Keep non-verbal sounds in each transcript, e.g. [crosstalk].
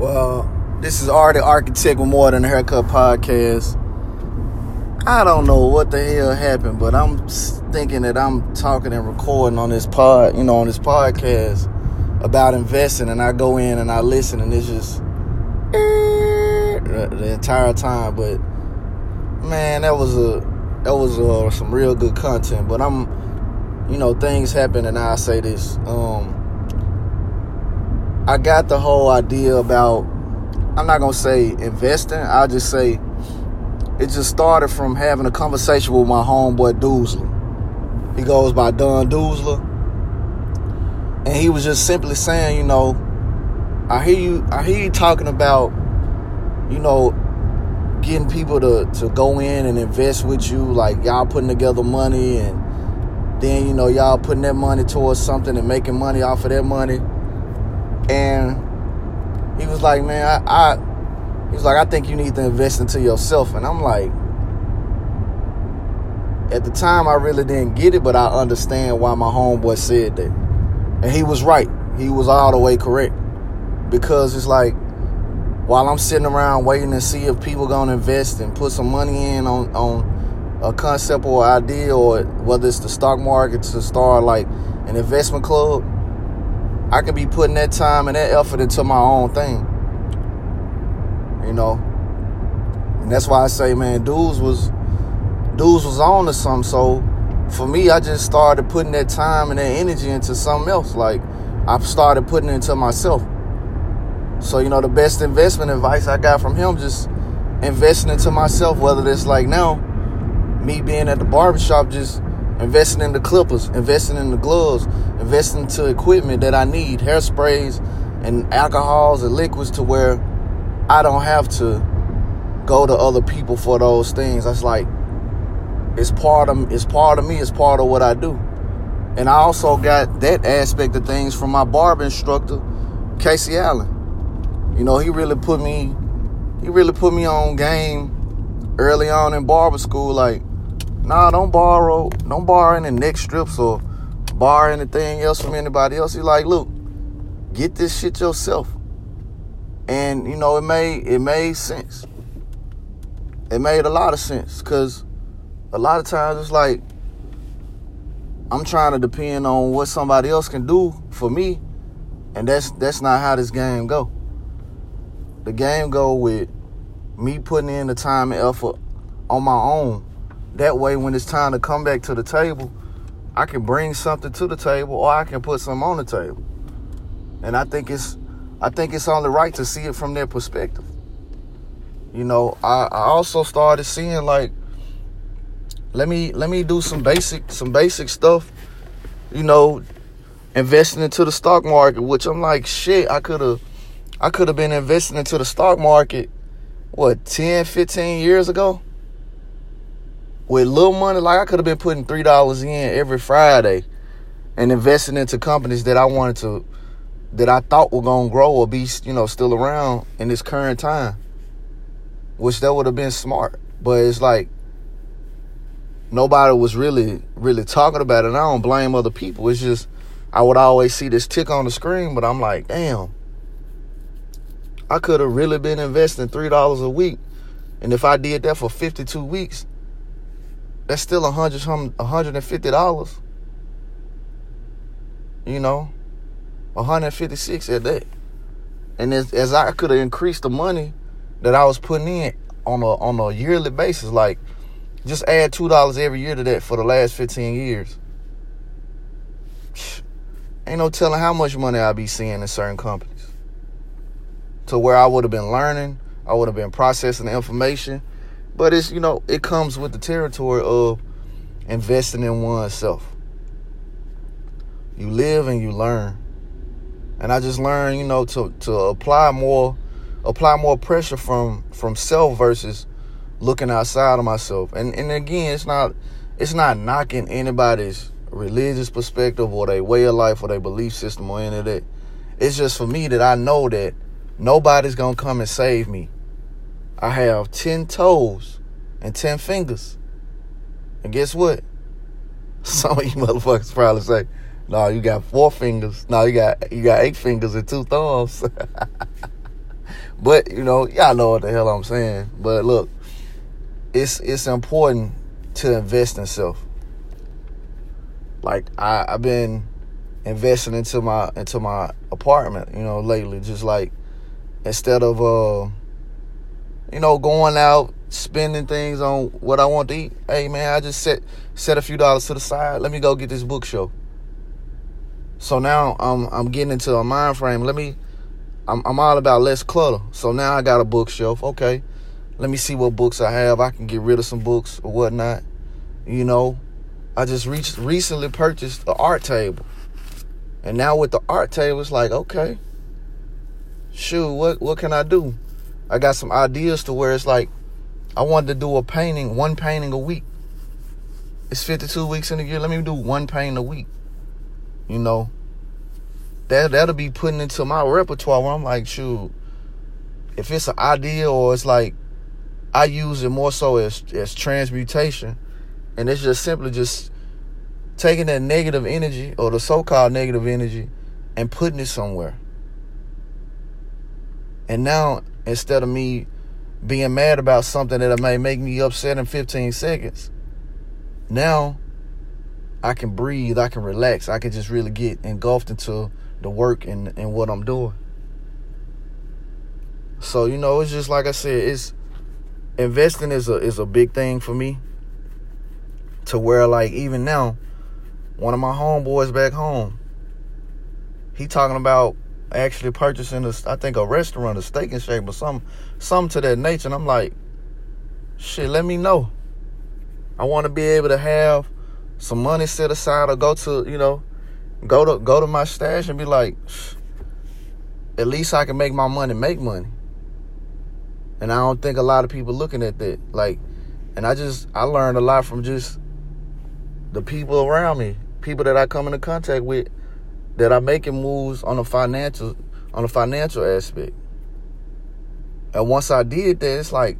Well, this is Art the Architect with More Than a Haircut podcast. I don't know what the hell happened, but I'm thinking that I'm talking and recording on this pod, you know, on this podcast about investing, and I go in and I listen, and it's just the entire time. But man, that was a that was uh, some real good content. But I'm, you know, things happen, and I say this. Um, I got the whole idea about. I'm not gonna say investing. I'll just say it just started from having a conversation with my homeboy Doozler. He goes by Don Doozler. And he was just simply saying, you know, I hear you I hear you talking about, you know, getting people to, to go in and invest with you, like y'all putting together money and then, you know, y'all putting that money towards something and making money off of that money. And he was like, man, I, I He's like, I think you need to invest into yourself. And I'm like, at the time, I really didn't get it, but I understand why my homeboy said that. And he was right. He was all the way correct. Because it's like, while I'm sitting around waiting to see if people gonna invest and put some money in on, on a concept or idea, or whether it's the stock market to start like an investment club, I could be putting that time and that effort into my own thing you know. And that's why I say, man, dudes was dudes was on to something. So for me, I just started putting that time and that energy into something else. Like I started putting it into myself. So you know, the best investment advice I got from him just investing into myself. Whether it's like now, me being at the barbershop, just investing in the clippers, investing in the gloves, investing into equipment that I need, hairsprays and alcohols and liquids to where I don't have to go to other people for those things. That's like it's part of it's part of me. It's part of what I do. And I also got that aspect of things from my barber instructor, Casey Allen. You know, he really put me he really put me on game early on in barber school. Like, nah, don't borrow, don't borrow any neck strips or borrow anything else from anybody else. He's like, look, get this shit yourself and you know it made it made sense. It made a lot of sense because a lot of times it's like I'm trying to depend on what somebody else can do for me, and that's that's not how this game go. The game go with me putting in the time and effort on my own. That way, when it's time to come back to the table, I can bring something to the table, or I can put something on the table. And I think it's I think it's only right to see it from their perspective. You know, I, I also started seeing like let me let me do some basic some basic stuff, you know, investing into the stock market, which I'm like, shit, I could have I could have been investing into the stock market what 10, 15 years ago. With little money, like I could have been putting three dollars in every Friday and investing into companies that I wanted to that I thought were gonna grow or be, you know, still around in this current time. Which that would have been smart. But it's like nobody was really, really talking about it. And I don't blame other people. It's just I would always see this tick on the screen, but I'm like, damn. I could have really been investing three dollars a week. And if I did that for 52 weeks, that's still a hundred $150. You know? 156 at that. And as, as I could have increased the money that I was putting in on a on a yearly basis, like just add two dollars every year to that for the last 15 years. Ain't no telling how much money I'll be seeing in certain companies. To where I would have been learning, I would have been processing the information. But it's, you know, it comes with the territory of investing in oneself. You live and you learn and I just learned, you know, to to apply more apply more pressure from from self versus looking outside of myself. And and again, it's not it's not knocking anybody's religious perspective or their way of life or their belief system or any of that. It's just for me that I know that nobody's gonna come and save me. I have ten toes and ten fingers. And guess what? [laughs] Some of you motherfuckers probably say, no, you got four fingers. No, you got you got eight fingers and two thumbs. [laughs] but you know, y'all know what the hell I'm saying. But look, it's it's important to invest in self. Like I, I've been investing into my into my apartment, you know, lately. Just like instead of uh you know, going out, spending things on what I want to eat, hey man, I just set set a few dollars to the side. Let me go get this book show. So now I'm I'm getting into a mind frame. Let me I'm I'm all about less clutter. So now I got a bookshelf. Okay. Let me see what books I have. I can get rid of some books or whatnot. You know, I just reached, recently purchased an art table. And now with the art table, it's like, okay, shoot, what what can I do? I got some ideas to where it's like I wanted to do a painting, one painting a week. It's 52 weeks in a year. Let me do one painting a week. You know, that that'll be putting into my repertoire where I'm like, shoot, if it's an idea or it's like I use it more so as as transmutation, and it's just simply just taking that negative energy or the so-called negative energy and putting it somewhere. And now instead of me being mad about something that may make me upset in 15 seconds, now I can breathe, I can relax, I can just really get engulfed into the work and, and what I'm doing. So, you know, it's just like I said, it's investing is a is a big thing for me. To where like even now, one of my homeboys back home, he talking about actually purchasing a, I think a restaurant, a steak and shake, or some, some to that nature. And I'm like, shit, let me know. I want to be able to have some money set aside or go to, you know, go to go to my stash and be like, at least I can make my money make money. And I don't think a lot of people looking at that. Like, and I just I learned a lot from just the people around me people that I come into contact with that are making moves on a financial on a financial aspect. And once I did that, it's like,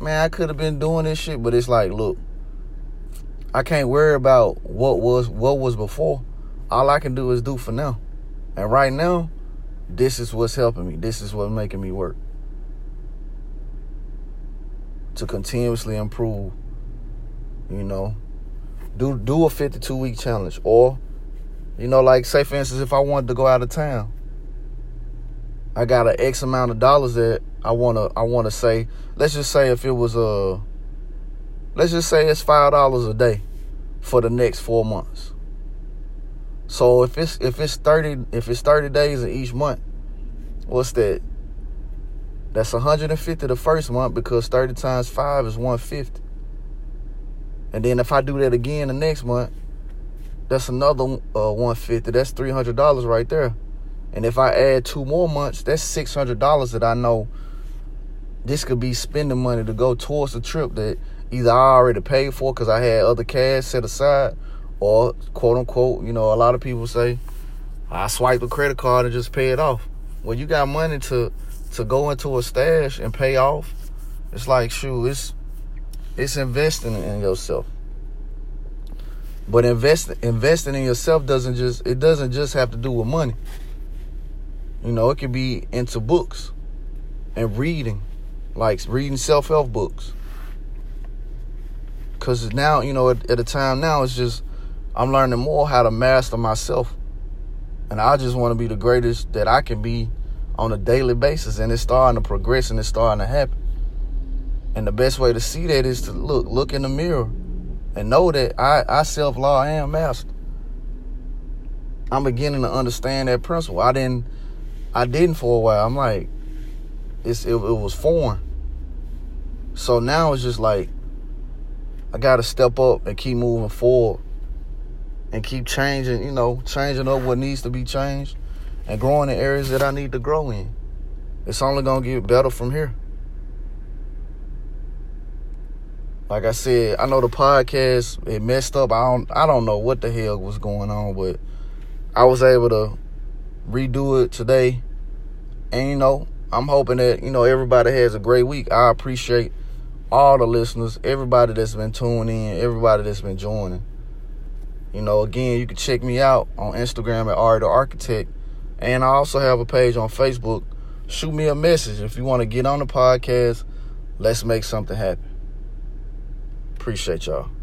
man, I could have been doing this shit, but it's like, look, I can't worry about what was what was before. All I can do is do for now. And right now, this is what's helping me. This is what's making me work. To continuously improve, you know, do do a 52 week challenge or you know like say for instance if i wanted to go out of town i got an x amount of dollars that i want to i want to say let's just say if it was a uh, let's just say it's five dollars a day for the next four months. So if it's if it's 30 if it's 30 days in each month what's that? That's 150 the first month because 30 times 5 is 150 and then if I do that again the next month, that's another uh, 150. That's $300 right there. And if I add two more months, that's $600 that I know this could be spending money to go towards the trip that either I already paid for because I had other cash set aside or quote unquote, you know, a lot of people say, I swipe a credit card and just pay it off. When you got money to to go into a stash and pay off, it's like shoot, it's it's investing in yourself. But invest, investing in yourself doesn't just it doesn't just have to do with money. You know, it could be into books and reading, like reading self help books. Cause now, you know, at, at a time now, it's just I'm learning more how to master myself, and I just want to be the greatest that I can be on a daily basis, and it's starting to progress and it's starting to happen. And the best way to see that is to look, look in the mirror and know that I, I self law am master. I'm beginning to understand that principle. I didn't I didn't for a while. I'm like, it's it, it was foreign. So now it's just like I gotta step up and keep moving forward and keep changing, you know, changing up what needs to be changed and growing in areas that I need to grow in. It's only gonna get better from here. Like I said, I know the podcast it messed up. I don't I don't know what the hell was going on, but I was able to redo it today. And you know, I'm hoping that, you know, everybody has a great week. I appreciate all the listeners, everybody that's been tuning in, everybody that's been joining. You know, again, you can check me out on Instagram at Art Architect. And I also have a page on Facebook, shoot me a message if you want to get on the podcast. Let's make something happen. Appreciate y'all.